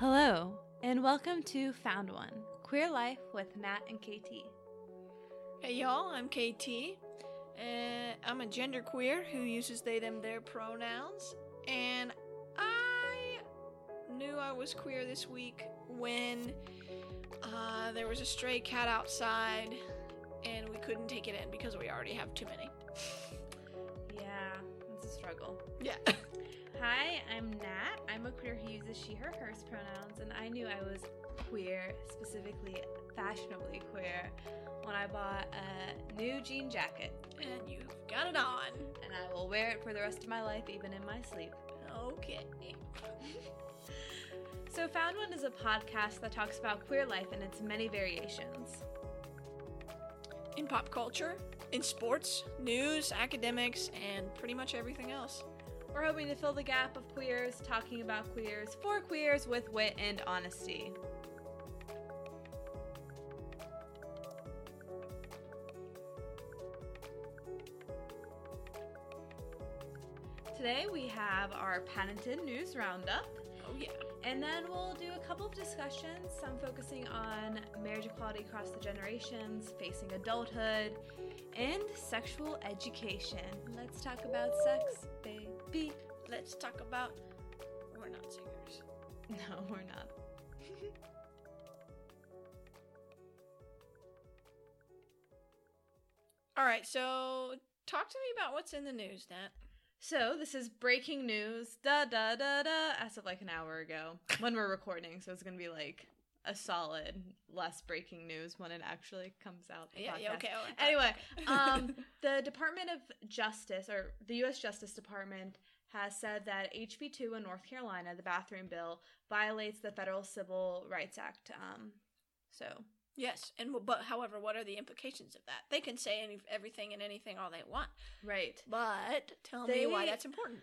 Hello, and welcome to Found One Queer Life with Nat and KT. Hey y'all, I'm KT. Uh, I'm a genderqueer who uses they, them, their pronouns, and I knew I was queer this week when uh, there was a stray cat outside and we couldn't take it in because we already have too many. Yeah, it's a struggle. Yeah. Hi, I'm Nat. I'm a queer who uses she, her, hers pronouns, and I knew I was queer, specifically fashionably queer, when I bought a new jean jacket, and you've got it on. and I will wear it for the rest of my life, even in my sleep. Okay. So, Found One is a podcast that talks about queer life in its many variations. In pop culture, in sports, news, academics, and pretty much everything else. We're hoping to fill the gap of queers, talking about queers, for queers with wit and honesty. Today we have our patented news roundup, Oh yeah. and then we'll do a couple of discussions, some focusing on marriage equality across the generations, facing adulthood, and sexual education. Let's talk about sex, Let's talk about. We're not singers. No, we're not. All right, so talk to me about what's in the news, Nat. So this is breaking news, da da da da, as of like an hour ago when we're recording. So it's gonna be like a solid less breaking news when it actually comes out. Yeah, yeah, okay. all right. Anyway, um, the Department of Justice or the U.S. Justice Department has said that HB two in North Carolina, the bathroom bill, violates the Federal Civil Rights Act. Um, so yes, and but however, what are the implications of that? They can say any, everything and anything all they want, right. but tell They- me why that's important.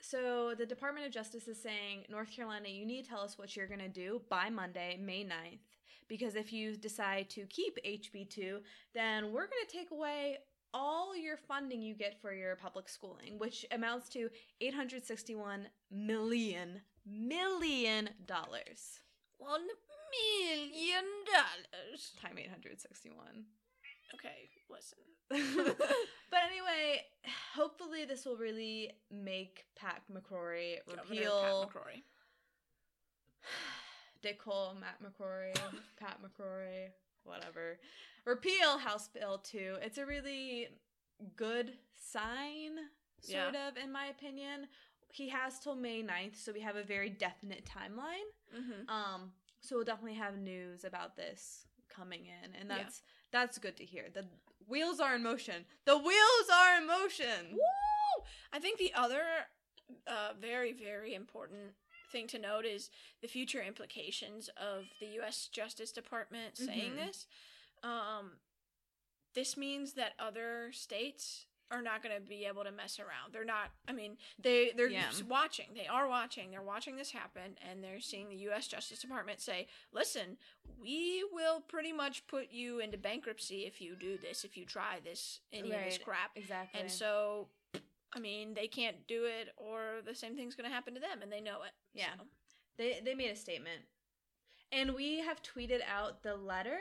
So the Department of Justice is saying, North Carolina, you need to tell us what you're going to do by Monday, May 9th. Because if you decide to keep HB2, then we're going to take away all your funding you get for your public schooling, which amounts to 861 million million dollars. One million dollars. Time 861. Okay, listen. but anyway, hopefully this will really make Pat McCrory Governor repeal Pat McCrory. Dick Cole, Matt McCrory, Pat McCrory, whatever. Repeal House Bill 2. It's a really good sign, sort of, in my opinion. He has till May 9th, so we have a very definite timeline. Mm-hmm. Um, so we'll definitely have news about this coming in, and Yeah. that's that's good to hear. The wheels are in motion. The wheels are in motion. Woo! I think the other uh, very, very important thing to note is the future implications of the U.S. Justice Department saying Mhm. this. Um, this means that other states are not going to be able to mess around. They're not. I mean, they they're Yeah. just watching. They are watching. They're watching this happen, and they're seeing the U.S. Justice Department say, "Listen, we will pretty much put you into bankruptcy if you do this. If you try this any of this crap." Exactly. And so, I mean, they can't do it, or the same thing's going to happen to them, and they know it. Yeah. So, They they made a statement. And we have tweeted out the letter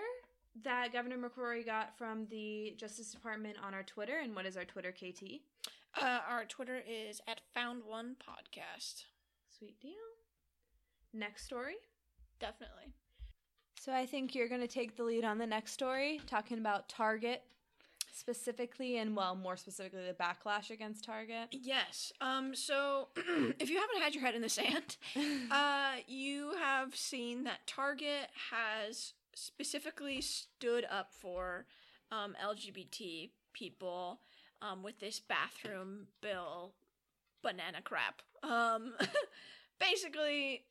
that Governor McCrory got from the Justice Department on our Twitter. And what is our Twitter, KT? uh, our Twitter is at Found One Podcast. Sweet deal. Next story. Definitely. So I think you're going to take the lead on the next story, talking about Target specifically, and well, more specifically, the backlash against Target. Yes. Um. So, if you haven't had your head in the sand, uh, you have seen that Target has specifically stood up for um, LGBT people um, with this bathroom bill banana crap. Um, basically,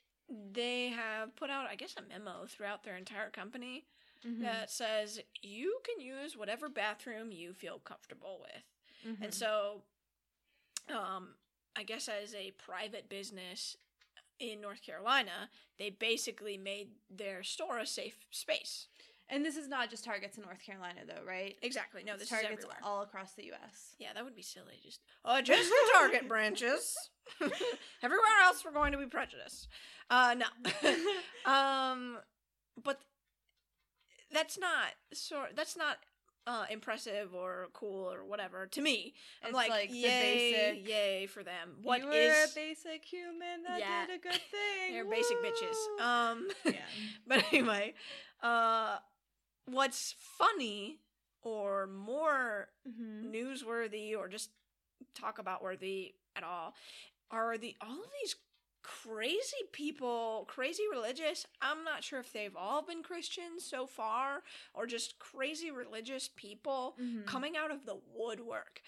they have put out, I guess, a memo throughout their entire company Mhm. that says you can use whatever bathroom you feel comfortable with. Mhm. And so, um, I guess as a private business in North Carolina, they basically made their store a safe space. And this is not just targets in North Carolina, though, right? Exactly. No, this targets is everywhere. all across the U.S. yeah, that would be silly. Just oh, just the target branches. Everywhere else, we're going to be prejudiced. Uh, no. um, but that's not so. That's not uh impressive or cool or whatever to me. I'm It's like, like the yay, basic- yay for them. What you is were a basic human that Yeah. did a good thing. they're basic bitches. Um, yeah. but anyway, uh, what's funny or more Mhm. newsworthy or just talk about worthy at all are the all of these crazy people, crazy religious. I'm not sure if they've all been Christians so far or just crazy religious people Mhm. coming out of the woodwork.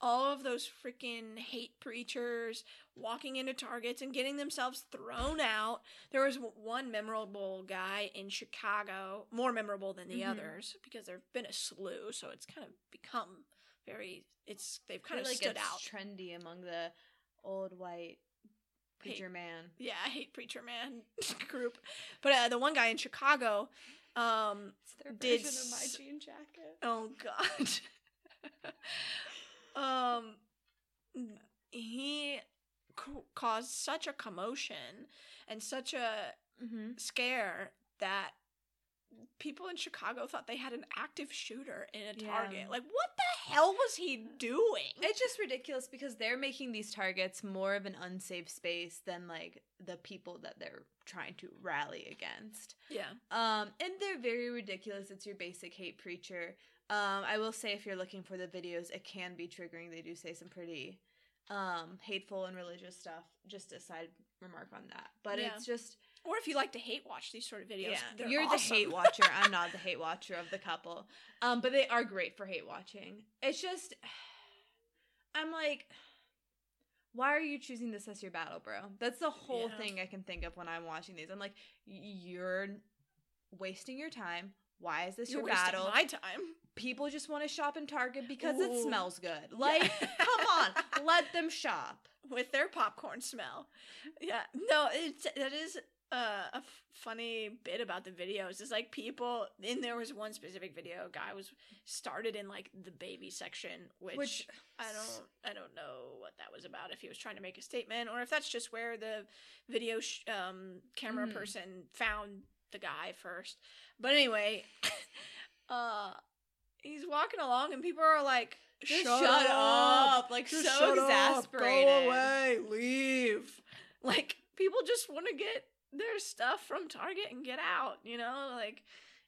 All of those freaking hate preachers walking into targets and getting themselves thrown out. There was one memorable guy in Chicago, more memorable than the Mhm. others because there've been a slew, so it's kind of become very it's they've kind of like stood it's out. trendy among the old white preacher man. yeah, I hate preacher man group. But uh, the one guy in Chicago um It's their Did of my jean jacket. Oh God. um, he c- caused such a commotion and such a Mm-hmm. scare that people in Chicago thought they had an active shooter in a Yeah. Target. Like, what hell was he doing? It's just ridiculous because they're making these targets more of an unsafe space than like the people that they're trying to rally against. yeah, Um, and they're very ridiculous. It's your basic hate preacher. Um, I will say if you're looking for the videos, it can be triggering. They do say some pretty um hateful and religious stuff. Just a side remark on that. But Yeah. it's just or if you like to hate watch these sort of videos, yeah, you're awesome. the hate watcher. I'm not the hate watcher of the couple. Um, but they are great for hate watching. It's just, I'm like, why are you choosing this as your battle, bro? That's the whole Yeah. thing I can think of when I'm watching these. I'm like, you're wasting your time. Why is this You're your battle? my time. People just want to shop in Target because Ooh. it smells good. Like, come on, let them shop. with their popcorn smell. Yeah, no, it's that is uh, a f- funny bit about the videos. Is like people, and there was one specific video. Guy was started in like the baby section, which, Which- I don't, I don't know what that was about. If he was trying to make a statement, or if that's just where the video sh- um, camera Mhm. person found the guy first. But anyway, uh, he's walking along, and people are like. Shut, shut up! up, like, Just so shut up, exasperated. Go away, leave. Like people just want to get their stuff from Target and get out. You know, like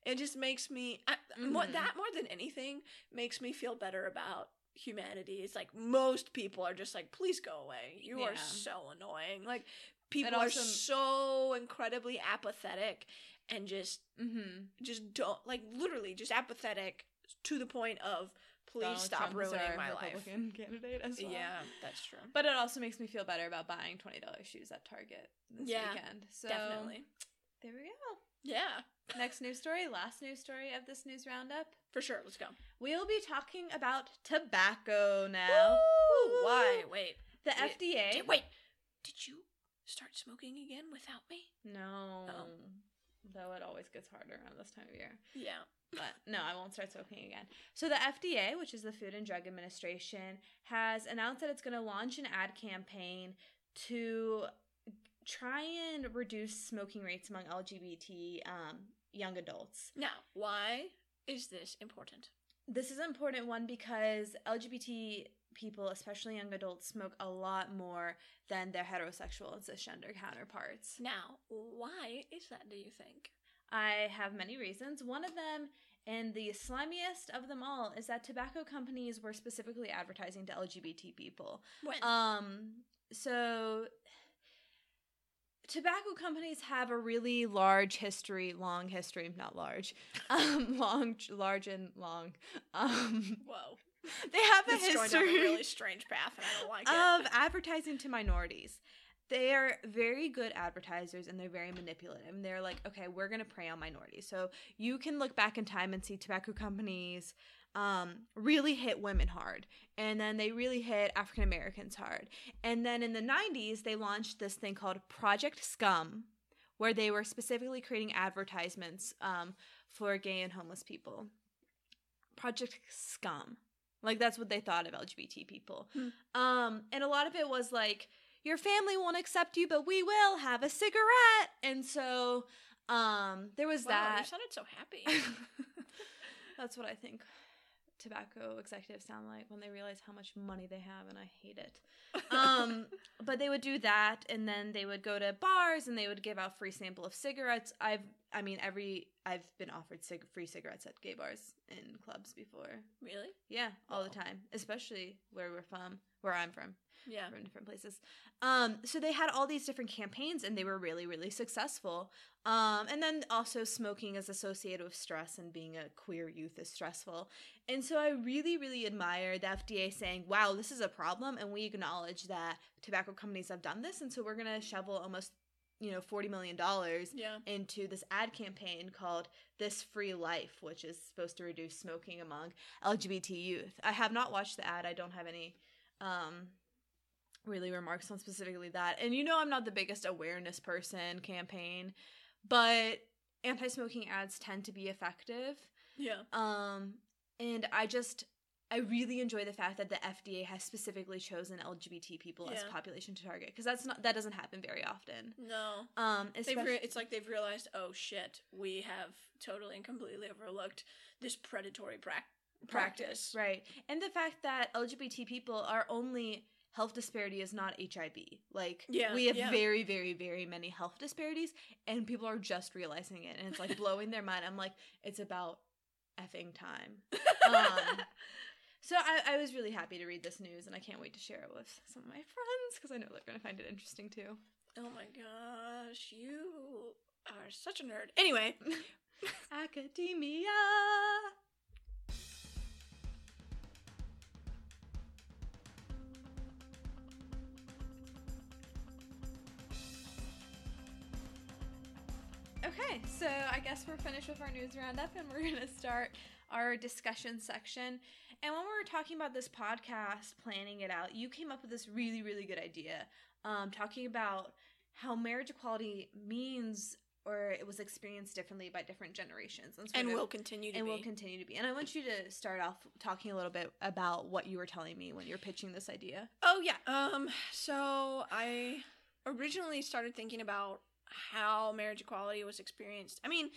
it just makes me I, more, Mhm. that more than anything makes me feel better about humanity. It's like most people are just like, please go away. You are so annoying. Like people also- are so incredibly apathetic and just Mm-hmm. just don't like literally just apathetic to the point of please stop ruining my life. Republican candidate as well. Yeah, that's true. But it also makes me feel better about buying twenty dollars shoes at Target this Yeah, weekend. So Definitely. there we go. Yeah, Next news story, last news story of this news roundup. for sure. Let's go. We'll be talking about tobacco now. Woo! Why? Wait. The Wait, FDA. Did, wait. Did you start smoking again without me? No. Oh. Though it always gets harder around this time of year. Yeah. But no, I won't start smoking again. So the FDA, which is the Food and Drug Administration, has announced that it's going to launch an ad campaign to try and reduce smoking rates among LGBT um, young adults. Now, why is this important? This is an important one because LGBT people, especially young adults, smoke a lot more than their heterosexual and cisgender counterparts. Now, why is that? Do you think? I have many reasons. One of them, and the slimiest of them all, is that tobacco companies were specifically advertising to LGBT people. When? Um, so tobacco companies have a really large history, long history, not large, um, long, large and long. Um, Whoa. they have a This is going down history a really strange path, and I don't like of it. advertising to minorities. They are very good advertisers and they're very manipulative. And they're like, okay, we're going to prey on minorities. So you can look back in time and see tobacco companies um, really hit women hard. And then they really hit African Americans hard. And then in the 90s, they launched this thing called Project Scum, where they were specifically creating advertisements um, for gay and homeless people. Project Scum. Like that's what they thought of LGBT people. Hmm. Um and a lot of it was like your family won't accept you but we will have a cigarette. And so um there was that Wow, you sounded so happy. That's what I think tobacco executives sound like when they realize how much money they have and I hate it. Um but they would do that and then they would go to bars and they would give out free sample of cigarettes. I've I mean every I've been offered cig- free cigarettes at gay bars and clubs before. really? Yeah, all the time, especially where we're from, where I'm from Yeah. from different places. Um, so they had all these different campaigns, and they were really, really successful. Um, and then also smoking is associated with stress, and being a queer youth is stressful. And so I really, really admire the FDA saying, "Wow, this is a problem," and we acknowledge that tobacco companies have done this, and so we're gonna shovel almost, you know, forty million dollars Yeah. into this ad campaign called This Free Life, which is supposed to reduce smoking among LGBT youth. I have not watched the ad. I don't have any um really remarks on specifically that. And you know I'm not the biggest awareness person campaign, but anti-smoking ads tend to be effective. Yeah. Um and I just I really enjoy the fact that the FDA has specifically chosen LGBT people as Yeah. population to target because that's not that doesn't happen very often. No. Um especially re- it's like they've realized, oh shit, we have totally and completely overlooked this predatory prac- practice. Right. And the fact that LGBT people are only health disparity is not HIV. Like Yeah, we have yeah. very, very, very many health disparities and people are just realizing it and it's like blowing their mind. I'm like, it's about effing time. Um, So I, I was really happy to read this news and I can't wait to share it with some of my friends because I know they're gonna find it interesting too. oh my gosh, you are such a nerd. Anyway, Academia. Okay, so I guess we're finished with our news roundup and we're going to start our discussion section. And when we were talking about this podcast, planning it out, you came up with this really, really good idea um, talking about how marriage equality means or it was experienced differently by different generations. sort and of- will continue to and be. will continue to be. And I want you to start off talking a little bit about what you were telling me when you were pitching this idea. Oh yeah. Um. So I originally started thinking about how marriage equality was experienced. I mean,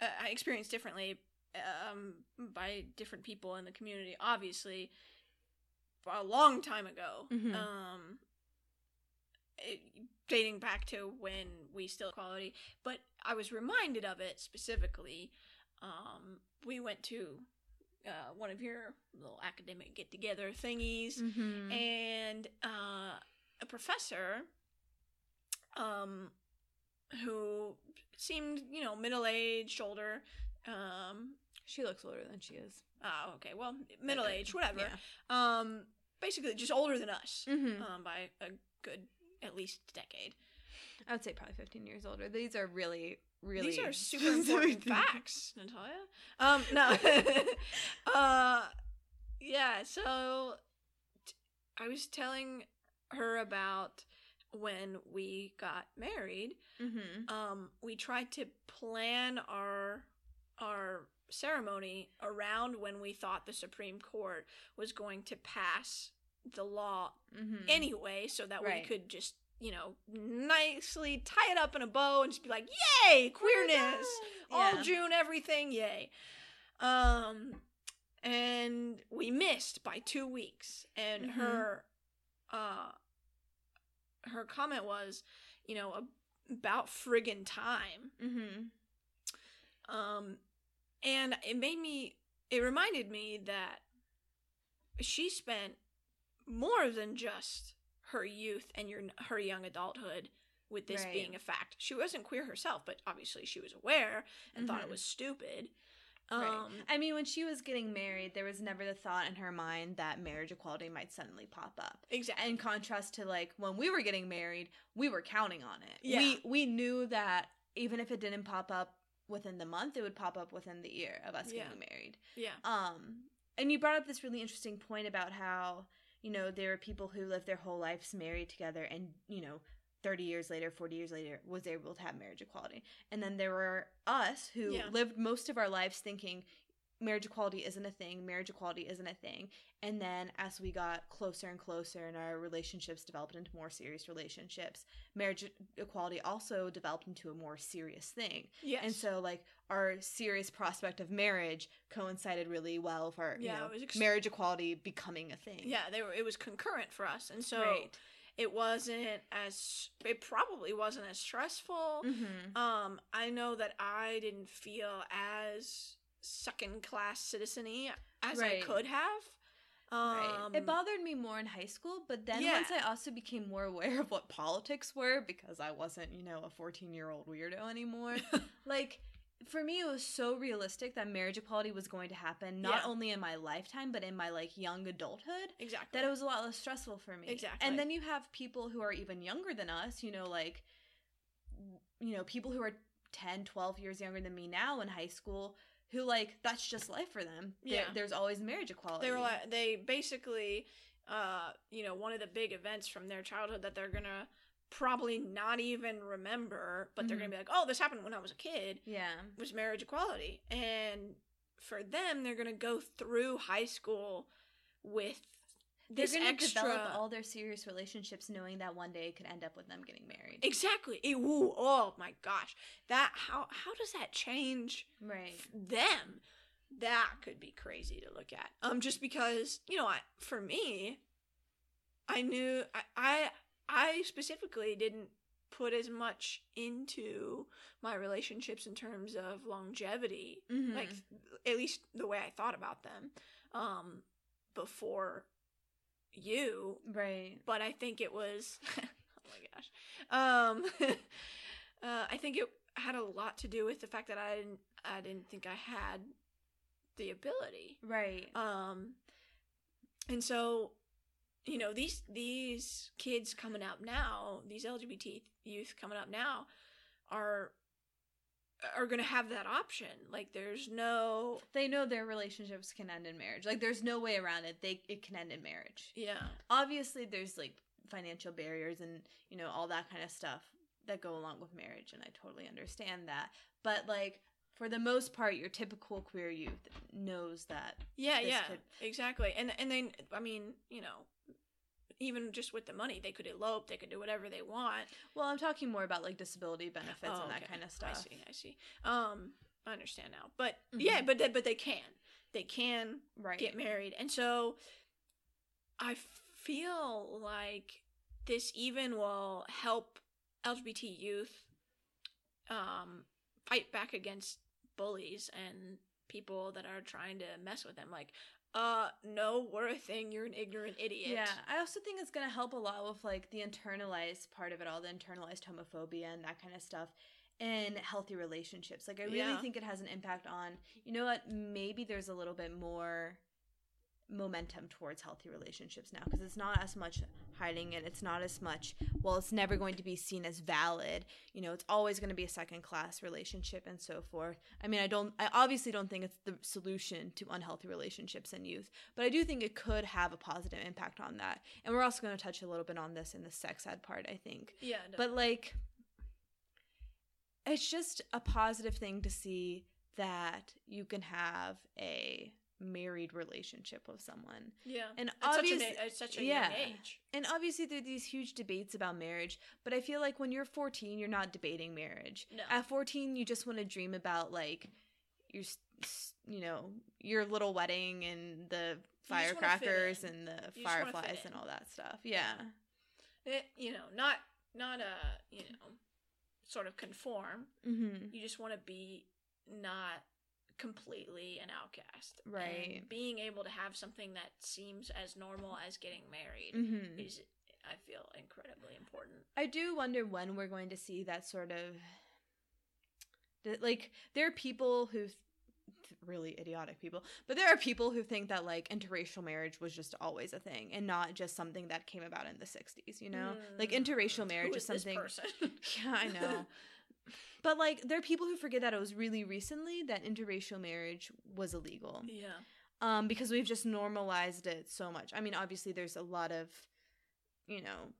uh, I experienced differently um, by different people in the community. Obviously, a long time ago. Mhm. Um. It, dating back to when we still equality, but I was reminded of it specifically. Um, we went to uh, one of your little academic get together thingies, Mm-hmm. and uh, a professor um, who seemed, you know, middle aged, older. Um, she looks older than she is. oh, okay, well, middle aged, whatever. Yeah. Um, basically, just older than us Mm-hmm. um, by a good, at least decade. I would say probably 15 years older. These are really, really. These are super important facts, Natalia. Um, no. uh, yeah, so t- I was telling her about when we got married. Mm-hmm. Um, we tried to plan our our ceremony around when we thought the Supreme Court was going to pass the law Mm-hmm. anyway, so that Right. we could just, you know, nicely tie it up in a bow and just be like, "Yay, queerness! All Yeah. June, everything, yay!" Um, and we missed by two weeks, and Mhm. her, uh, her comment was, you know, "Ab- about friggin' time. Mm-hmm. Um, and it made me, it reminded me that she spent more than just her youth and your her young adulthood with this Right. being a fact. She wasn't queer herself, but obviously she was aware and thought it Mhm. was stupid. Right. Um, I mean, when she was getting married, there was never the thought in her mind that marriage equality might suddenly pop up. exactly. In contrast to like when we were getting married, we were counting on it. Yeah. We we knew that even if it didn't pop up within the month, it would pop up within the year of us Yeah. getting married. yeah. Um, and you brought up this really interesting point about how you know there are people who live their whole lives married together, and you know 30 years later, 40 years later, was able to have marriage equality. And then there were us who Yeah. lived most of our lives thinking marriage equality isn't a thing, marriage equality isn't a thing. And then as we got closer and closer and our relationships developed into more serious relationships, marriage equality also developed into a more serious thing. Yes. And so, like, our serious prospect of marriage coincided really well for our, you Yeah, know, ex- marriage equality becoming a thing. yeah, they were. It was concurrent for us, and so right. It wasn't as. It probably wasn't as stressful. Mm-hmm. Um, I know that I didn't feel as second class citizeny as Right. I could have. Right. Um, it bothered me more in high school, but then Yeah. once I also became more aware of what politics were, because I wasn't, you know, a 14 year old weirdo anymore, like, for me, it was so realistic that marriage equality was going to happen, not Yeah. only in my lifetime, but in my, like, young adulthood, exactly. that it was a lot less stressful for me. Exactly. And then you have people who are even younger than us, you know, like, you know, people who are 10, 12 years younger than me now in high school who, like, that's just life for them. Yeah. There's always marriage equality. they were like they basically uh you know one of the big events from their childhood that they're gonna probably not even remember but they're Mhm. gonna be like oh this happened when i was a kid yeah. was marriage equality and for them they're gonna go through high school with They're going to extra develop all their serious relationships knowing that one day it could end up with them getting married. exactly ooh, oh my gosh that how how does that change Right. them that could be crazy to look at um just because you know I, for me i knew I, I i specifically didn't put as much into my relationships in terms of longevity Mhm. like at least the way i thought about them um before you right. but I think it was oh my gosh. Um uh, I think it had a lot to do with the fact that I didn't I didn't think I had the ability. Right. Um and so you know these these kids coming up now, these LGBT youth coming up now are are going to have that option. Like there's no they know their relationships can end in marriage. Like there's no way around it. They it can end in marriage. yeah. Obviously there's like financial barriers and, you know, all that kind of stuff that go along with marriage and I totally understand that. But like for the most part your typical queer youth knows that. Yeah, yeah, could- exactly. And and then I mean, you know, even just with the money, they could elope, they could do whatever they want. Well, I'm talking more about like disability benefits Oh, and that okay. kind of stuff. I see, I see. Um, I understand now, but yeah, Mhm. but they, but they can, they can Right. get married, and so I feel like this even will help LGBT youth um fight back against bullies and people that are trying to mess with them. Like, uh, no, we're a thing. You're an ignorant idiot. Yeah, I also think it's gonna help a lot with like the internalized part of it all, the internalized homophobia and that kind of stuff in healthy relationships. Like I really Yeah. think it has an impact on. You know what? Maybe there's a little bit more momentum towards healthy relationships now because it's not as much hiding it. It's not as much. Well, it's never going to be seen as valid. You know, it's always going to be a second class relationship and so forth. I mean, I don't. I obviously don't think it's the solution to unhealthy relationships in youth, but I do think it could have a positive impact on that. And we're also going to touch a little bit on this in the sex ed part, I think. yeah. no. But like, it's just a positive thing to see that you can have a married relationship with someone. yeah, and at such, a- at such a yeah. young age. And obviously, there are these huge debates about marriage, but I feel like when you're 14, you're not debating marriage. No. At 14, you just want to dream about like your, you know, your little wedding and the just wanna fit firecrackers and the You just wanna fit fireflies and all that stuff. Yeah. it, you know, not not a you know, sort of conform. Mm-hmm. You just want to be not completely an outcast, And Right. being able to have something that seems as normal as getting married Mm-hmm. is, I feel, incredibly important. I do wonder when we're going to see that sort of like there are people who really idiotic people but there are people who think that like interracial marriage was just always a thing and not just something that came about in the 60s you know like Mm, interracial marriage Who is this something yeah i know but like there are people who forget that it was really recently that interracial marriage was illegal yeah, um, because we've just normalized it so much. I mean, obviously, there's a lot of, you know,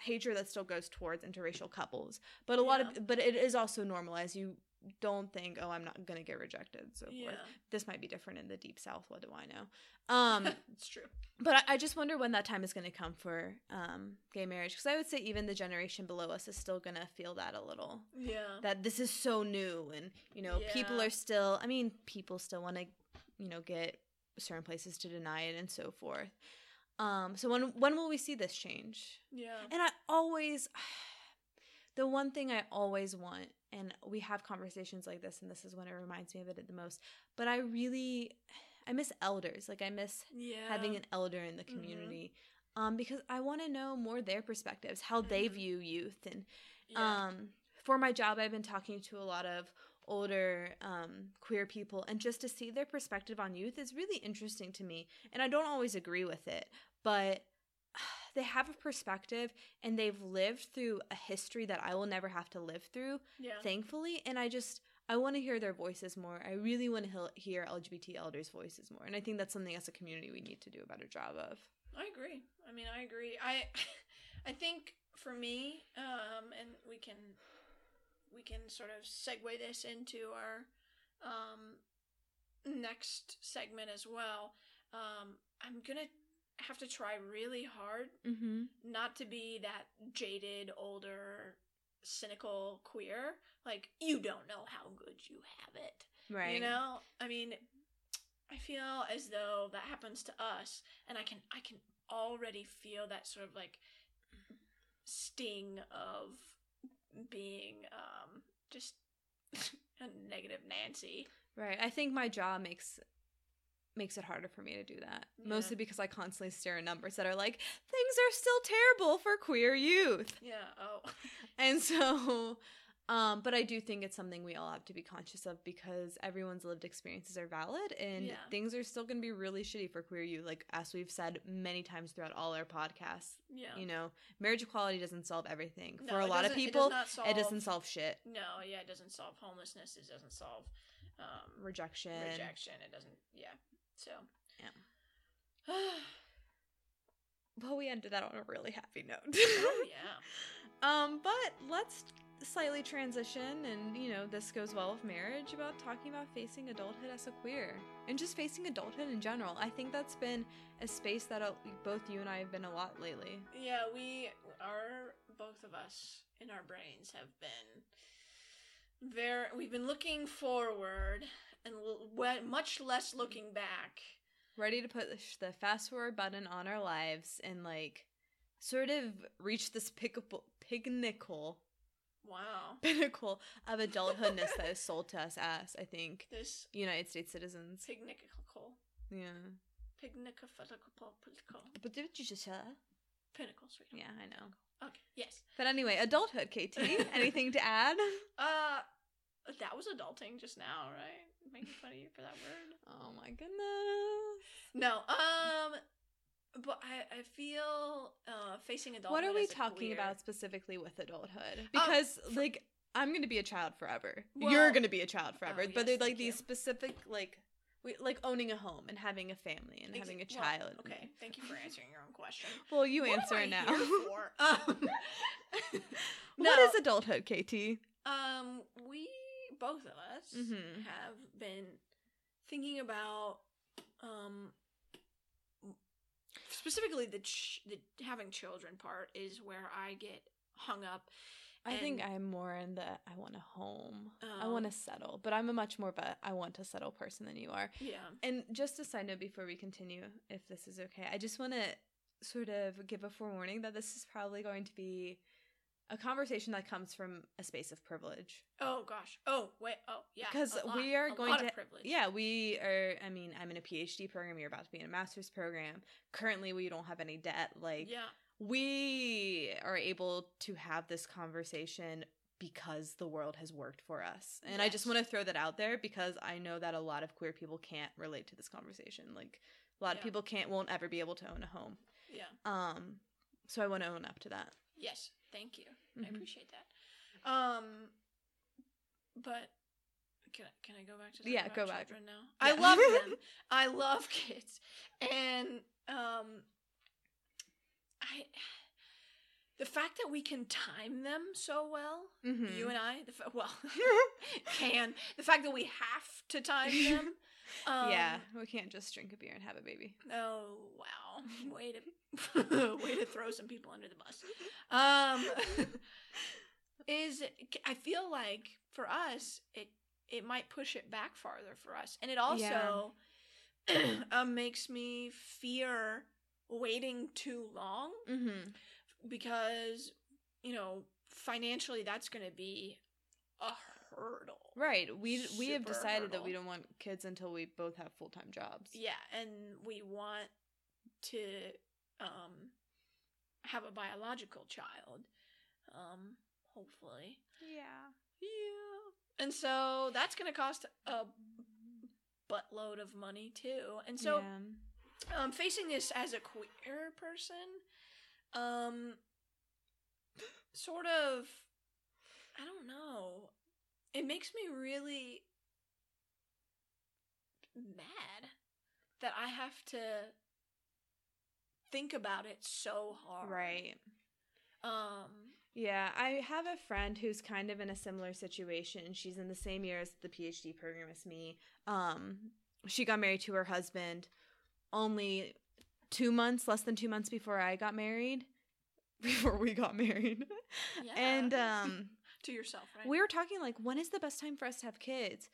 hatred that still goes towards interracial couples. But a lot of but it is also normalized. You don't think, oh, I'm not gonna get rejected. So Yeah. forth. This might be different in the deep south. What do I know? Um, it's true. but I, I just wonder when that time is going to come for um, gay marriage because I would say even the generation below us is still going to feel that a little Yeah. that this is so new and you know people are still I mean people still want to you know get certain places to deny it and so forth. Um, so when when will we see this change? yeah. And I always, the one thing I always want, and we have conversations like this, and this is when it reminds me of it the most. But I really, I miss elders. Like I miss yeah. having an elder in the Mhm. community, um, because I want to know more their perspectives, how they Mhm. view youth, and yeah. um, for my job, I've been talking to a lot of older um, queer people, and just to see their perspective on youth is really interesting to me. And I don't always agree with it, but they have a perspective and they've lived through a history that I will never have to live through, yeah. thankfully. And I just, I want to hear their voices more. I really want to hear LGBT elders' voices more. And I think that's something as a community we need to do a better job of. I agree. I mean, I agree. I I think for me, um, and we can we can sort of segue this into our um, next segment as well. Um, I'm gonna have to try really hard Mm-hmm. not to be that jaded, older, cynical queer. Like you don't know how good you have it. Right. You know, I mean, I feel as though that happens to us, and I can I can already feel that sort of like sting of being um just a negative Nancy. Right. I think my jaw makes makes it harder for me to do that. Yeah. Mostly because I constantly stare at numbers that are like things are still terrible for queer youth. Yeah. Oh. And so um but I do think it's something we all have to be conscious of because everyone's lived experiences are valid and Yeah. things are still going to be really shitty for queer youth like as we've said many times throughout all our podcasts. Yeah. You know, marriage equality doesn't solve everything. No, for a lot of doesn't- it does people, it doesn't solve- solve shit. No. Yeah. It doesn't solve homelessness. It doesn't solve um, Rejection. rejection. It doesn't. Yeah. So. Yeah. Well, we ended that on a really happy note. oh yeah. Um, but let's slightly transition, and you know, this goes well with marriage about talking about facing adulthood as a queer and just facing adulthood in general. I think that's been a space that uh, both you and I have been a lot lately. Yeah, we are both of us in our brains have been very. We've been looking forward and much less looking back. Ready to put the, fast forward button on our lives and like sort of reach this pickable, pinnacle, Wow, pinnacle of adulthoodness that is sold to us as, I think, this United States citizens. Pinnacle. Yeah. pignical, But did you just say that? pinnacle, sweet. Yeah, I know. Okay. Yes. But anyway, adulthood, KT. Anything to add? Uh, that was adulting just now, right? Making fun of you for that word. Oh my goodness. No. Um. But I, I feel uh facing adulthood. What are we talking about specifically with adulthood? Because like I'm going to be a child forever. Well- You're going to be a child forever. Oh, but yes, they're like thank you. these specific like we, like owning a home and having a family and Ex- having a well, child. okay, thank you for answering your own question. Well, you What answer now. for? Um, What no, is adulthood, KT? Um, we both of us Mhm. have been thinking about um specifically the ch- the having children part is where I get hung up. I think I'm more in the I want a home. I Um, want to settle, but I'm a much more of a I want to settle person than you are. Yeah. And just a side note before we continue, if this is okay, I just want to sort of give a forewarning that this is probably going to be a conversation that comes from a space of privilege. Oh gosh. Oh wait. Oh yeah. Because we are a going lot to, of privilege. yeah, we are. I mean, I'm in a PhD program. You're about to be in a master's program. Currently, we don't have any debt. Like, Yeah. we are able to have this conversation because the world has worked for us. And I just want to throw that out there because I know that a lot of queer people can't relate to this conversation. Like a lot of people can't won't ever be able to own a home. Yeah. Um so I want to own up to that. Yes. Thank you. I Mhm. appreciate that. Um, but can I, can I go back to Yeah, go back. children now? I love them. I love kids, and um, I the fact that we can time them so well, Mhm. you and I, the fa- well, can the fact that we have to time them. Um, yeah, we can't just drink a beer and have a baby. Oh wow! Way to way to throw some people under the bus. Um, is I feel like for us it it might push it back farther for us, and it also um, makes me fear waiting too long Mm-hmm. because you know financially that's going to be a hurdle. Right. We we have Super decided that we don't want kids until we both have full time jobs. Yeah, and we want to um have a biological child. Um hopefully. Yeah. Yeah. And so that's going to cost a buttload of money too. And so yeah. um facing this as a queer person um sort of I don't know. It makes me really mad that I have to think about it so hard. right. Um Yeah, I have a friend who's kind of in a similar situation. She's in the same year as the PhD program as me. Um, she got married to her husband only two months, less than two months before I got married. Before we got married, yeah. and um, to yourself, right? we were talking like, when is the best time for us to have kids?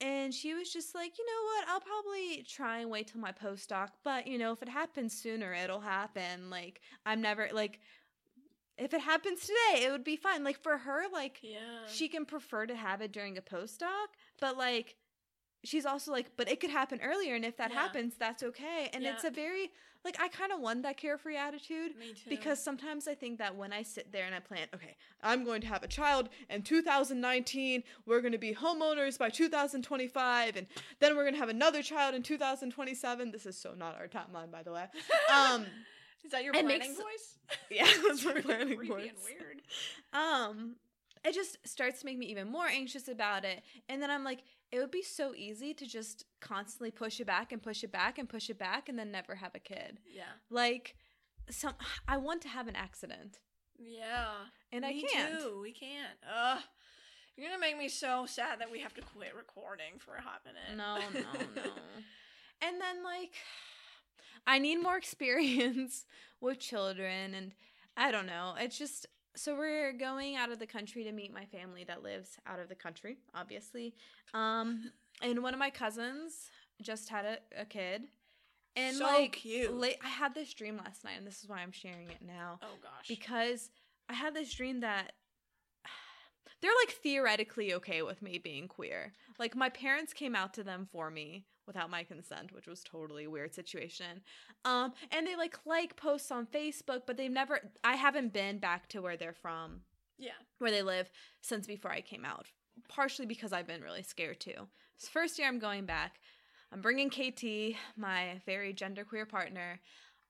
And she was just like, you know what? I'll probably try and wait till my postdoc, but you know, if it happens sooner, it'll happen. Like, I'm never like, if it happens today, it would be fine. Like for her, like yeah. she can prefer to have it during a postdoc, but like she's also like, but it could happen earlier, and if that Yeah. happens, that's okay. And it's a very like I kind of want that carefree attitude Me too. because sometimes I think that when I sit there and I plan, okay, I'm going to have a child in 2019, we're going to be homeowners by 2025, and then we're going to have another child in 2027. This is so not our timeline, by the way. Um, is that your planning makes- voice? yeah, that's my Really planning voice. and weird. Um, it just starts to make me even more anxious about it, and then I'm like, it would be so easy to just constantly push it back and push it back and push it back, and then never have a kid. Yeah. Like, some I want to have an accident, Yeah. and I can't. Too. We can't. Ugh. You're gonna make me so sad that we have to quit recording for a hot minute. No, no, no. and then like I need more experience with children and I don't know. It's just so we're going out of the country to meet my family that lives out of the country, obviously. Um and one of my cousins just had a, a kid. And So like cute. late, I had this dream last night and this is why I'm sharing it now oh gosh. because I had this dream that they're like theoretically okay with me being queer. Like my parents came out to them for me without my consent, which was totally a weird situation. Um and they like like posts on Facebook, but they've never I haven't been back to where they're from, yeah. where they live since before I came out. Partially because I've been really scared too. The first year I'm going back. I'm bringing KT, my very genderqueer partner.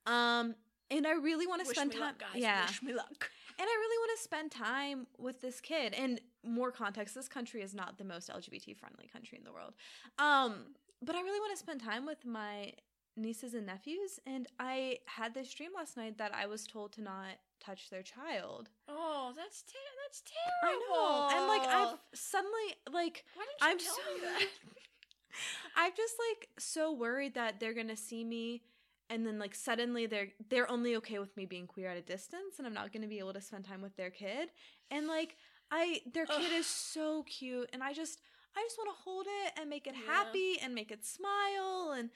Um and I really want to spend time luck, guys. Yeah. Wish me luck. And I really want to spend time with this kid. And more context, this country is not the most LGBT friendly country in the world. Um, but I really want to spend time with my nieces and nephews. And I had this dream last night that I was told to not touch their child. Oh, that's ter- that's terrible. I know. And like I've suddenly like Why didn't you I'm tell so me that? I'm just like so worried that they're gonna see me and then like suddenly they're they're only okay with me being queer at a distance and I'm not gonna be able to spend time with their kid. And like I their kid Ugh. is so cute and I just I just wanna hold it and make it Yeah. happy and make it smile and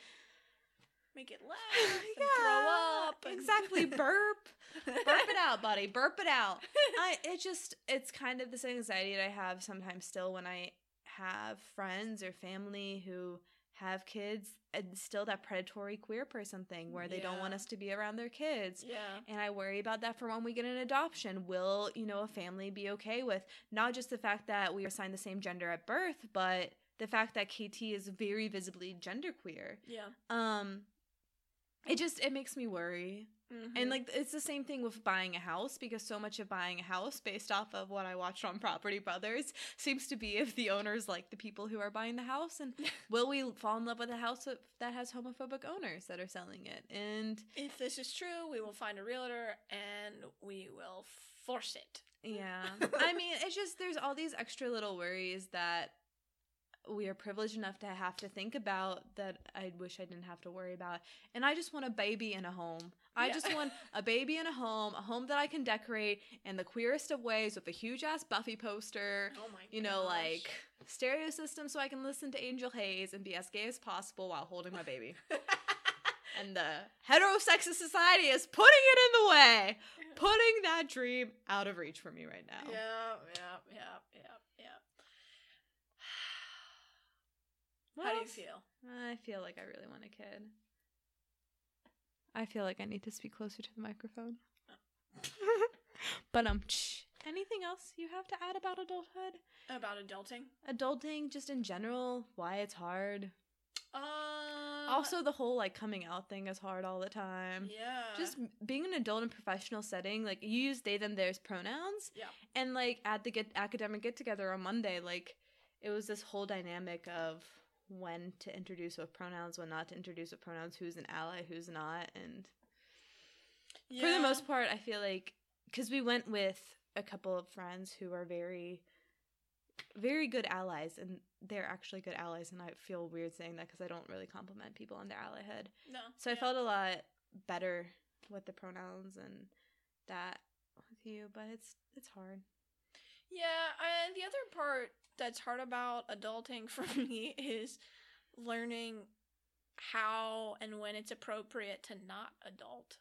Make it laugh and throw up. and- Exactly. Burp. Burp it out, buddy. Burp it out. I it just it's kind of this anxiety that I have sometimes still when I have friends or family who have kids and still that predatory queer person thing where they don't want us to be around their kids. yeah. And I worry about that for when we get an adoption. Will, you know, a family be okay with not just the fact that we are assigned the same gender at birth, but the fact that KT is very visibly genderqueer. Yeah. Um it just it makes me worry. Mhm. And like it's the same thing with buying a house because so much of buying a house based off of what I watched on Property Brothers seems to be if the owners like the people who are buying the house and will we fall in love with a house that has homophobic owners that are selling it. And if this is true, we will find a realtor and we will force it. yeah, I mean, it's just there's all these extra little worries that we are privileged enough to have to think about that I wish I didn't have to worry about. And I just want a baby in a home. I Yeah. just want a baby in a home, a home that I can decorate in the queerest of ways with a huge ass Buffy poster. Oh my You know, like stereo system so I can listen to Angel Haze and be as gay as possible while holding my baby. and the heterosexist society is putting it in the way, putting that dream out of reach for me right now. Yeah, yeah, yeah, yeah, yeah. What How do you feel? I feel like I really want a kid. I feel like I need to speak closer to the microphone. but um, tsh, anything else you have to add about adulthood? About adulting? Adulting, just in general, why it's hard. Um, Also, the whole like coming out thing is hard all the time. yeah. Just being an adult in a professional setting, like you use they them theirs pronouns, Yeah. and like at the get academic get together on Monday, like it was this whole dynamic of when to introduce with pronouns, when not to introduce with pronouns, who's an ally, who's not, and for the most part, I feel like because we went with a couple of friends who are very, very good allies, and they're actually good allies, and I feel weird saying that because I don't really compliment people on their allyhood. No. So I felt a lot better with the pronouns and that with you, but it's it's hard. Yeah, and the other part that's hard about adulting for me is learning how and when it's appropriate to not adult.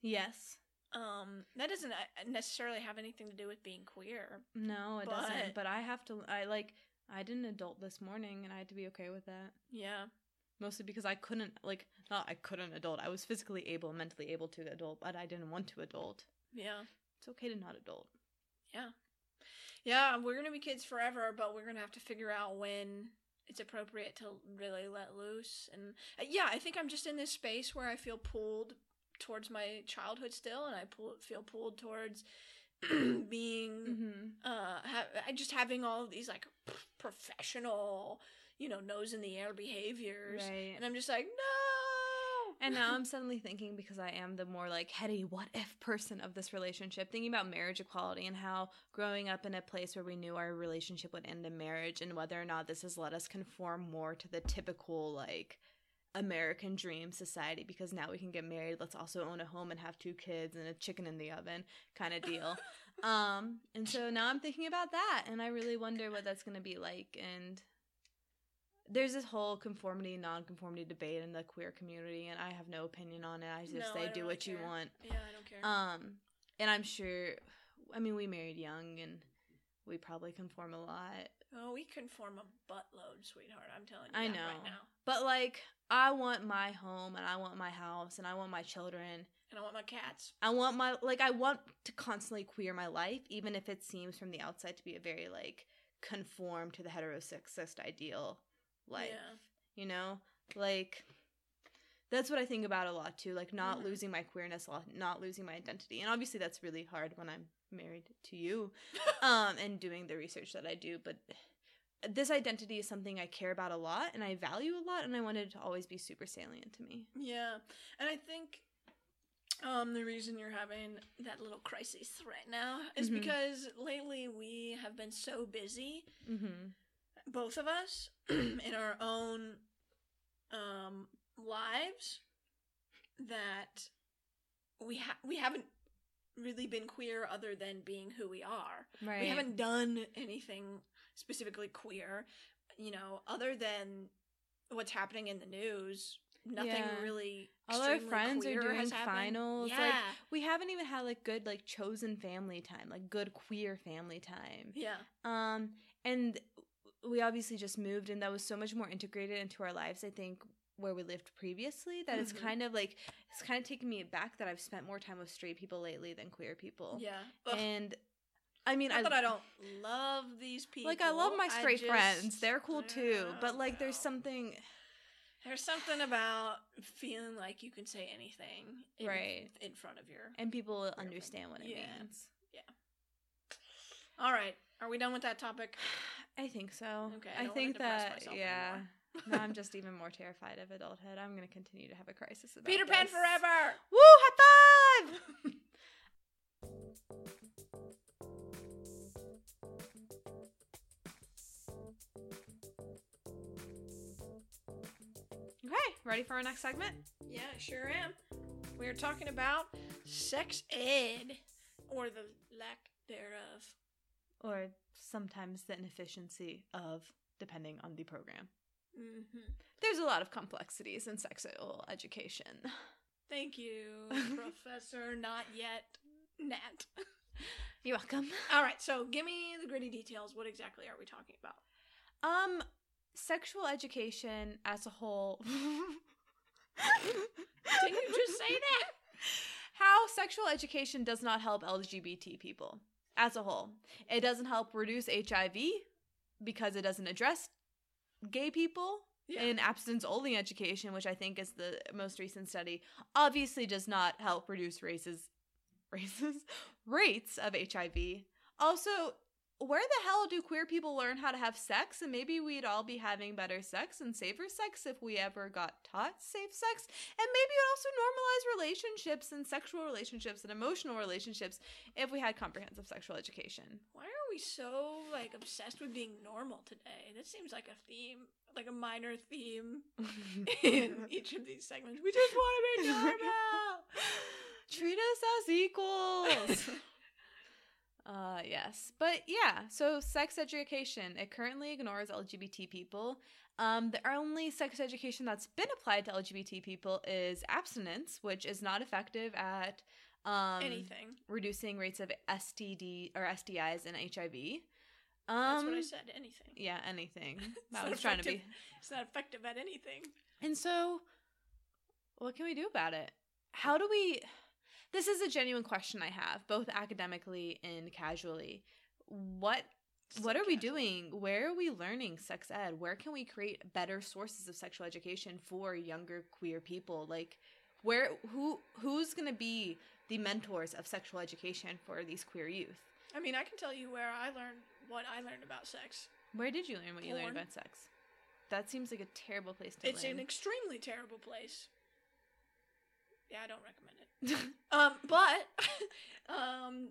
Yes. Um, that doesn't uh, necessarily have anything to do with being queer. No, it But- doesn't. But I have to. I like. I didn't adult this morning, and I had to be okay with that. Yeah. Mostly because I couldn't. Like, not I couldn't adult. I was physically able, mentally able to adult, but I didn't want to adult. Yeah. It's okay to not adult. Yeah, we're gonna be kids forever, but we're gonna have to figure out when it's appropriate to really let loose. And uh, yeah, I think I'm just in this space where I feel pulled towards my childhood still, and I pull, feel pulled towards being Mm-hmm. uh ha- I just having all of these like p- professional, you know, nose in the air behaviors, Right. and I'm just like no. And now I'm suddenly thinking because I am the more like heady what if person of this relationship, thinking about marriage equality and how growing up in a place where we knew our relationship would end in marriage and whether or not this has let us conform more to the typical like American dream society because now we can get married, let's also own a home and have two kids and a chicken in the oven kind of deal. um and so now I'm thinking about that and I really wonder what that's going to be like and there's this whole conformity and non-conformity debate in the queer community and i have no opinion on it i just No, I say don't do really what you want yeah, I don't care. um and i'm sure i mean we married young and we probably conform a lot oh, we conform a buttload, sweetheart. I'm telling you I know. right now. but like i want my home and i want my house and i want my children And I want my cats. i want my like i want to constantly queer my life even if it seems from the outside to be a very like conform to the heterosexist ideal life Yeah. you know like that's what i think about a lot too like not Mhm. losing my queerness not losing my identity and obviously that's really hard when i'm married to you um and doing the research that i do but this identity is something i care about a lot and i value a lot and i wanted it to always be super salient to me Yeah, and I think um the reason you're having that little crisis right now is Mhm. because lately we have been so busy, mm-hmm both of us, in our own um lives that we ha- we haven't really been queer other than being who we are. right We haven't done anything specifically queer, you know, other than what's happening in the news. Nothing Yeah. really. All our friends are doing finals, like- Yeah, we haven't even had like good like chosen family time like good queer family time yeah, Um, and we obviously just moved, and that was so much more integrated into our lives. I think where we lived previously, that it's Mhm. kind of like it's kind of taken me back that I've spent more time with straight people lately than queer people. yeah. Ugh, And I mean, not I that I don't love these people. like I love my straight just- friends; they're cool too. But like, there's something There's something about feeling like you can say anything in, Right. in front of your. And people will Real understand what it Yeah. means. Yeah. All right, are we done with that topic? I think so. Okay, I I, think that yeah. now I'm just even more terrified of adulthood. I'm gonna continue to have a crisis about Peter Pan this. forever. Woo! High five! okay, ready for our next segment? Yeah, I sure am. We are talking about sex ed, or the lack thereof. Or sometimes the inefficiency of, depending on the program. hmm There's a lot of complexities in sexual education. Thank you, Professor. Not yet, Nat. You're welcome. All right, so give me the gritty details. What exactly are we talking about? Um, sexual education as a whole. Didn't you just say that? How sexual education does not help LGBT people as a whole. It doesn't help reduce HIV because it doesn't address gay people Yeah. in abstinence only education, which I think is the most recent study, obviously does not help reduce races races rates of HIV. Also, where the hell do queer people learn how to have sex? And maybe we'd all be having better sex and safer sex if we ever got taught safe sex. And maybe it also normalize relationships and sexual relationships and emotional relationships if we had comprehensive sexual education. Why are we so like obsessed with being normal today? This seems like a theme, like a minor theme in each of these segments. We just want to be normal. Treat us as equals. uh yes. But yeah, so sex education, it currently ignores LGBT people. Um the only sex education that's been applied to LGBT people is abstinence, which is not effective at um Anything. reducing rates of STD or STIs and HIV. Um That's what I said. Anything. Yeah, anything. I was trying to be. It's not effective at anything. And so, what can we do about it? How do we? This is a genuine question I have, both academically and casually. What what are we doing? Where are we learning sex ed? Where can we create better sources of sexual education for younger queer people? Like, where who who's gonna be the mentors of sexual education for these queer youth? I mean, I can tell you where I learned what I learned about sex. Where did you learn what you learned about sex? That seems like a terrible place to It's learn. It's an extremely terrible place. Yeah, I don't recommend it. Um, but um,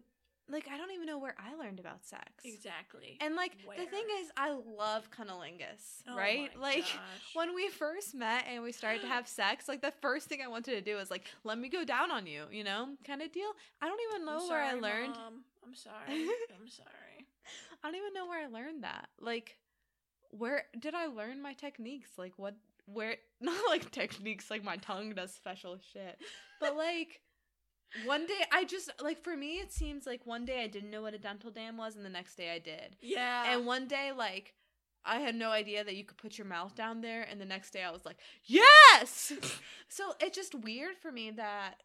like I don't even know where I learned about sex. exactly. And like Where? the thing is, I love cunnilingus, Oh right? Like gosh. when we first met and we started to have sex, like the first thing I wanted to do was like, let me go down on you, you know, kind of deal. I don't even know I'm where I learned. Mom. I'm sorry. I'm sorry. I don't even know where I learned that. Like, where did I learn my techniques? Like, what? Where? Not like techniques. Like my tongue does special shit, but like. One day I just like for me it seems like one day I didn't know what a dental dam was and the next day I did. Yeah. And one day, like, I had no idea that you could put your mouth down there, and the next day I was like, yes! so it's just weird for me that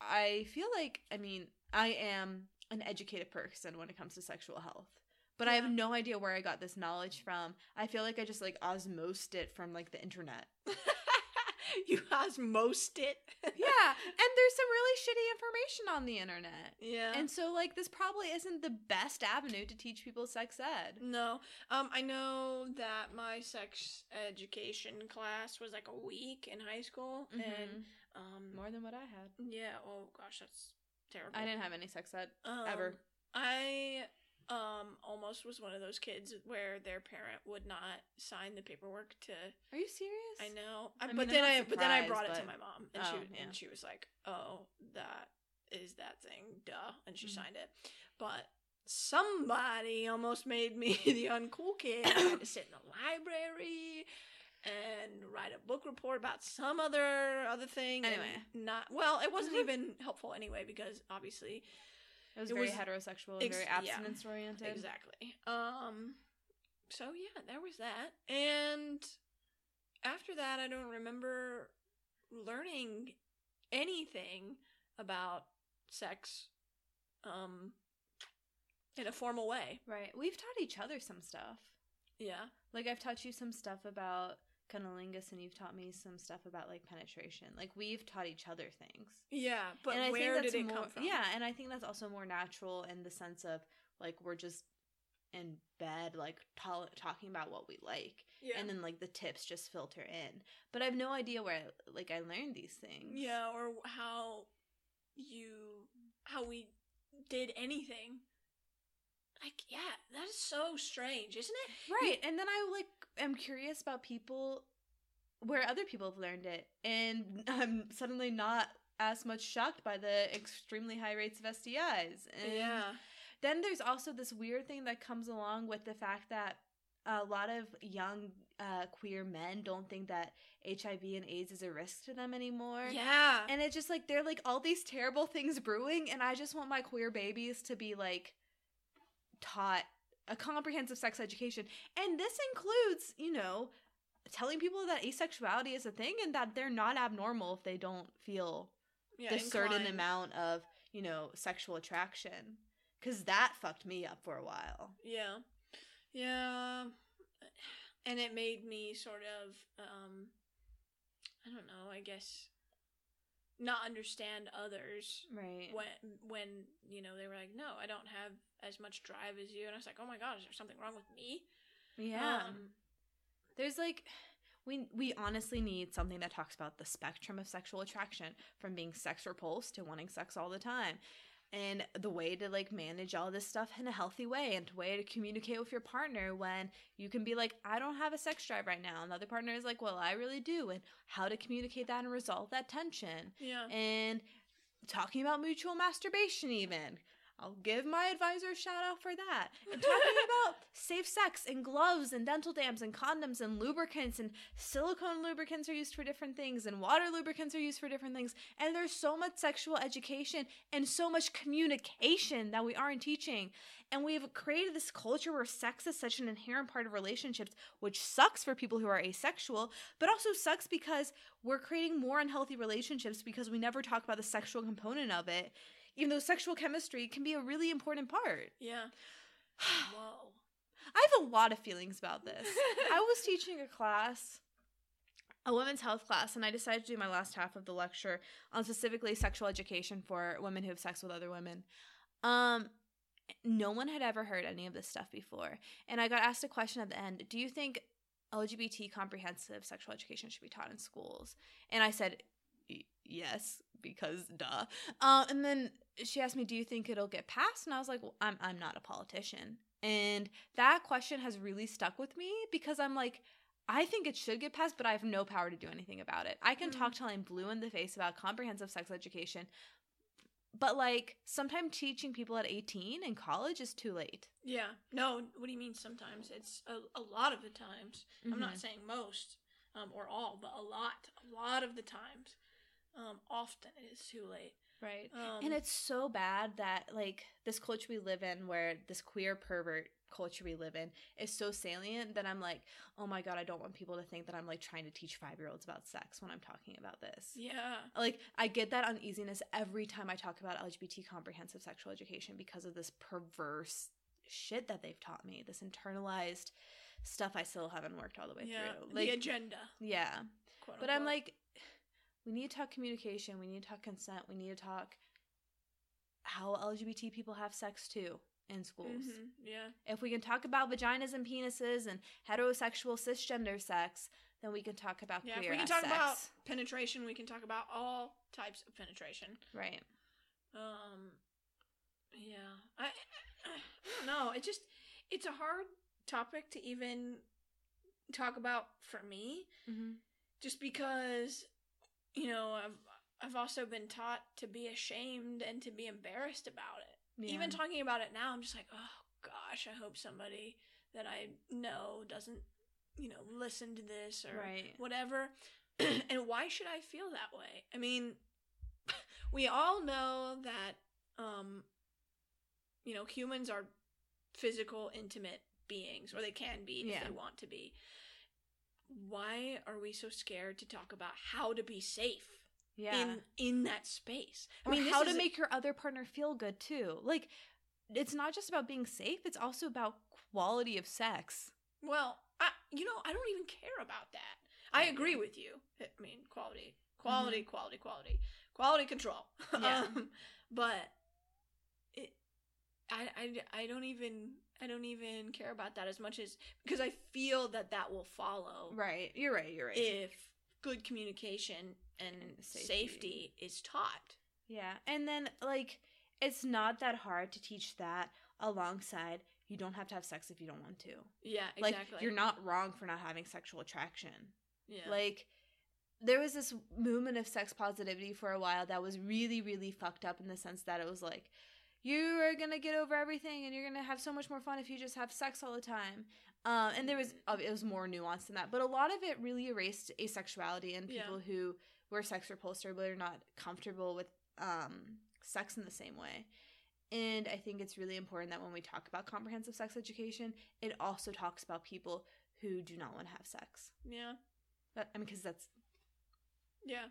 I feel like, I mean, I am an educated person when it comes to sexual health. But I have no idea where I got this knowledge from. I feel like I just like osmosed it from like the internet. you osmosed it. Yeah, and there's some really shitty information on the internet. Yeah. And so like this probably isn't the best avenue to teach people sex ed. no. Um, I know that my sex education class was like a week in high school, and And um, more than what I had. yeah. Oh gosh, that's terrible. I didn't have any sex ed Um, ever. I um almost was one of those kids where their parent would not sign the paperwork to Are you serious? I know. I, I mean, but then I but then I brought it to my mom and Oh, she yeah. and she was like, "Oh, that is that thing. Duh." And she Mhm. signed it. But somebody almost made me the uncool kid. I had to sit in the library and write a book report about some other other thing. and Anyway. not well, it wasn't even helpful anyway because obviously It was It very was- heterosexual and ex- very yeah. abstinence oriented. Exactly. Um so yeah, there was that. And after that I don't remember learning anything about sex um in a formal way. Right. We've taught each other some stuff. Yeah. Like I've taught you some stuff about cunnilingus and you've taught me some stuff about like penetration. Like we've taught each other things. Yeah, but and I where think that's did it more, come from? Yeah, and I think that's also more natural in the sense of like we're just in bed like ta- talking about what we like yeah, and then like the tips just filter in. But I have no idea where like I learned these things. yeah, or how you how we did anything. Like, yeah, that is so strange, isn't it? Right. And then I like am curious about people where other people have learned it and I'm suddenly not as much shocked by the extremely high rates of STIs. And Yeah, Then there's also this weird thing that comes along with the fact that a lot of young uh, queer men don't think that HIV and AIDS is a risk to them anymore. yeah, And it's just like they're like all these terrible things brewing, and I just want my queer babies to be like taught a comprehensive sex education. And this includes, you know, telling people that asexuality is a thing and that they're not abnormal if they don't feel yeah. the certain amount of, you know, sexual attraction. Cause that fucked me up for a while. Yeah. Yeah. And it made me sort of um I don't know, I guess not understand others Right. when when, you know, they were like, "No, I don't have as much drive as you." And I was like, "Oh my god, is there something wrong with me?" Yeah. Um, There's like we we honestly need something that talks about the spectrum of sexual attraction from being sex repulsed to wanting sex all the time. And the way to like manage all this stuff in a healthy way and the way to communicate with your partner when you can be like, I don't have a sex drive right now. And the other partner is like, Well, I really do. And how to communicate that and resolve that tension. yeah. And talking about mutual masturbation, even. I'll give my advisor a shout out for that. And talking about safe sex and gloves and dental dams and condoms and lubricants and silicone lubricants are used for different things and water lubricants are used for different things. And there's so much sexual education and so much communication that we aren't teaching. And we've created this culture where sex is such an inherent part of relationships, which sucks for people who are asexual, but also sucks because we're creating more unhealthy relationships because we never talk about the sexual component of it, even though sexual chemistry can be a really important part. Yeah. Whoa. I have a lot of feelings about this. I was teaching a class, a women's health class, and I decided to do my last half of the lecture on specifically sexual education for women who have sex with other women. Um, no one had ever heard any of this stuff before, and I got asked a question at the end: Do you think LGBT comprehensive sexual education should be taught in schools? And I said, "Y- Yes, because duh. Um, and then she asked me, "Do you think it'll get passed?" And I was like, well, "I'm I'm not a politician." And that question has really stuck with me because I'm like, I think it should get passed, but I have no power to do anything about it. I can Mm. talk till I'm blue in the face about comprehensive sex education, but like sometimes teaching people at 18 in college is too late. Yeah. No, what do you mean sometimes? It's a, a lot of the times. I'm Mhm. not saying most um, or all, but a lot, a lot of the times. Um, often it is too late. Right. Um, and it's so bad that like this culture we live in where this queer pervert culture we live in is so salient that I'm like, oh my god, I don't want people to think that I'm like trying to teach five year olds about sex when I'm talking about this. yeah. Like I get that uneasiness every time I talk about LGBT comprehensive sexual education because of this perverse shit that they've taught me, this internalized stuff I still haven't worked all the way Yeah. through. the Like agenda. yeah. But I'm like, we need to talk communication. We need to talk consent. We need to talk how LGBT people have sex too in schools. Mhm, Yeah. If we can talk about vaginas and penises and heterosexual cisgender sex, then we can talk about Yeah. If queer we can talk sex. about penetration, we can talk about all types of penetration. right. Um, yeah, I, I don't know. It just it's a hard topic to even talk about for me, Mm-hmm. just because you know I've I've also been taught to be ashamed and to be embarrassed about it. Even talking about it now, I'm just like, oh gosh, I hope somebody that I know doesn't, you know, listen to this or right. whatever. and why should I feel that way? I mean, we all know that um you know, humans are physical, intimate beings, or they can be Yeah. if they want to be. Why are we so scared to talk about how to be safe Yeah. in in that space? I mean, how to make your other partner feel good too. Like, it's not just about being safe; it's also about quality of sex. well, I you know, I don't even care about that. I agree with you. I mean, quality, quality, quality, quality, quality control. Yeah. um, but I, I, I don't even, I don't even care about that as much as because I feel that that will follow Right. You're right. You're right. if good communication and, And safety. safety. is taught. Yeah. And then like it's not that hard to teach that alongside you don't have to have sex if you don't want to. Yeah, exactly. Like you're not wrong for not having sexual attraction. Yeah. Like there was this movement of sex positivity for a while that was really really fucked up in the sense that it was like you are going to get over everything and you're going to have so much more fun if you just have sex all the time. Um, and there was it was more nuanced than that, but a lot of it really erased asexuality and Yeah. people who were sex repulsed or are not comfortable with um, sex in the same way. And I think it's really important that when we talk about comprehensive sex education, it also talks about people who do not want to have sex. yeah. That, I mean, because that's Yeah.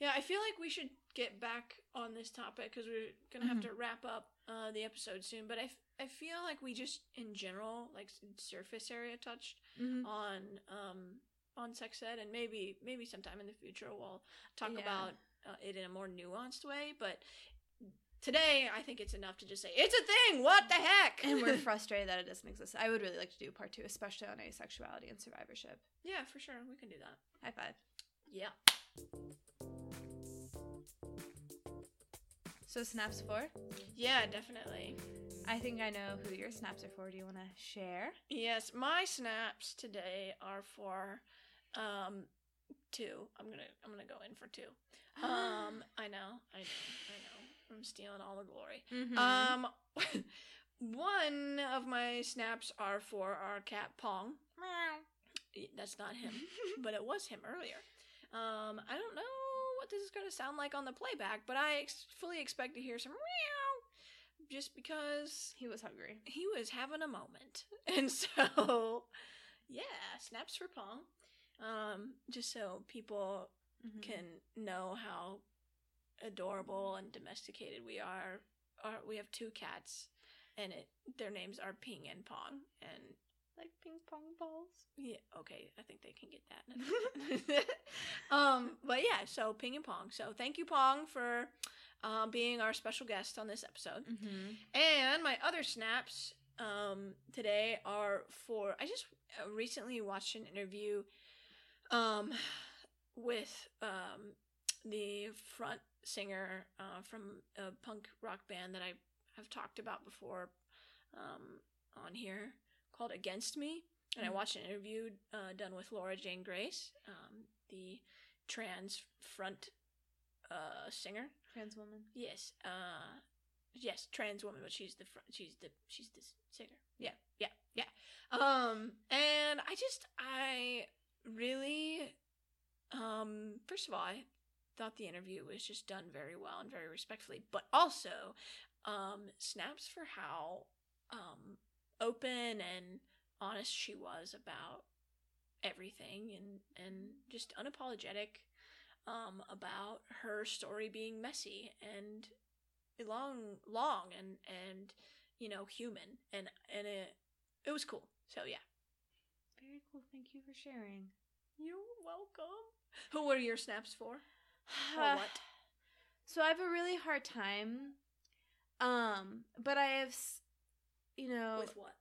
Yeah, I feel like we should get back on this topic because we're going to have Mhm. to wrap up uh, the episode soon. But I, f- I feel like we just, in general, like surface area touched Mm-hmm. on um, on sex ed, and maybe maybe sometime in the future we'll talk Yeah. about uh, it in a more nuanced way. But today, I think it's enough to just say it's a thing. What the heck? and we're frustrated that it doesn't exist. I would really like to do part two, especially on asexuality and survivorship. yeah, for sure, we can do that. High five. Yeah. So snaps four. Yeah, definitely. I think I know who your snaps are for. Do you want to share? Yes, my snaps today are for um two. I'm gonna I'm gonna go in for two. Um I know, I know, I know. I'm stealing all the glory. Mhm. Um one of my snaps are for our cat Pong. That's not him, but it was him earlier. Um I don't know what this is gonna sound like on the playback, but I ex- fully expect to hear some meow just because he was hungry. he was having a moment. And so, yeah, snaps for Pong. Um, just so people Mhm. can know how adorable and domesticated we are. Are we have two cats, and it their names are Ping and Pong. And like ping pong balls. yeah, okay, I think they can get that. um, but yeah, so Ping and Pong. So thank you, Pong, for um, being our special guest on this episode. Mm-hmm. And my other snaps um, today are for. I just uh, recently watched an interview um, with um, the front singer uh, from a punk rock band that I have talked about before um, on here called Against Me. And I Mhm. watched an interview uh, done with Laura Jane Grace, um, the trans front uh, singer. Trans woman. Yes. Uh yes, trans woman, but she's the front, she's the she's the singer. Yeah. Yeah. Yeah. Um and I just I really um first of all, I thought the interview was just done very well and very respectfully, but also um snaps for how um open and honest she was about everything and and just unapologetic um, about her story being messy and long, long and and you know human, and and it it was cool. So yeah, Very cool. Thank you for sharing. you're welcome. Who were your snaps for? Or what? So I have a really hard time. Um, but I have, s- you know, With what?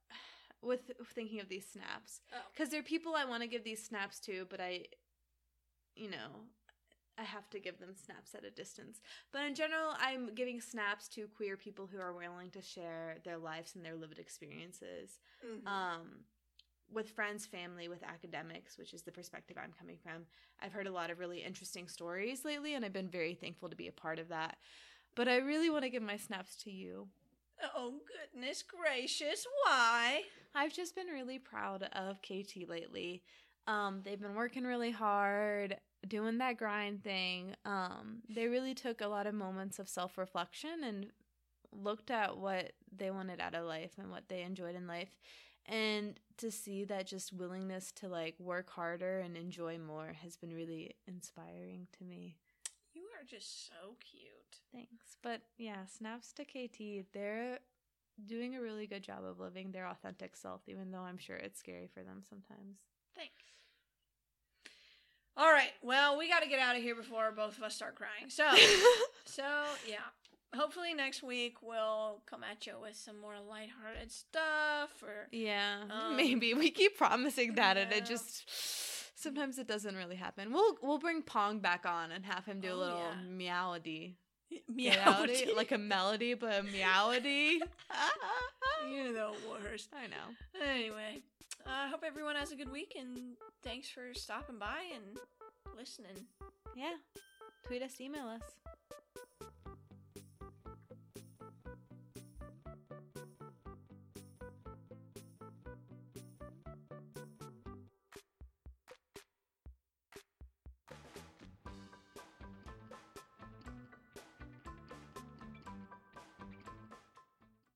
with thinking of these snaps Oh, because there are people I want to give these snaps to, but I, you know, I have to give them snaps at a distance. But in general, I'm giving snaps to queer people who are willing to share their lives and their lived experiences. mhm. Um, with friends, family, with academics, which is the perspective I'm coming from. I've heard a lot of really interesting stories lately, and I've been very thankful to be a part of that. But I really want to give my snaps to you. Oh goodness gracious! Why? I've just been really proud of KT lately. Um, they've been working really hard, doing that grind thing. Um, they really took a lot of moments of self reflection and looked at what they wanted out of life and what they enjoyed in life. And to see that just willingness to like work harder and enjoy more has been really inspiring to me. Are just so cute. Thanks. But yeah, snaps to KT. They're doing a really good job of living their authentic self, even though I'm sure it's scary for them sometimes. Thanks. All right. Well, we got to get out of here before both of us start crying. So, so yeah. Hopefully next week we'll come at you with some more lighthearted stuff or yeah, Um, maybe we keep promising that, and it just sometimes it doesn't really happen. We'll we'll bring Pong back on and have him do a Oh, little yeah. meowdy, meowdy. like a melody, but a meowdy. You're the worst. I know. Anyway, I hope everyone has a good week and thanks for stopping by and listening. Yeah, tweet us, email us.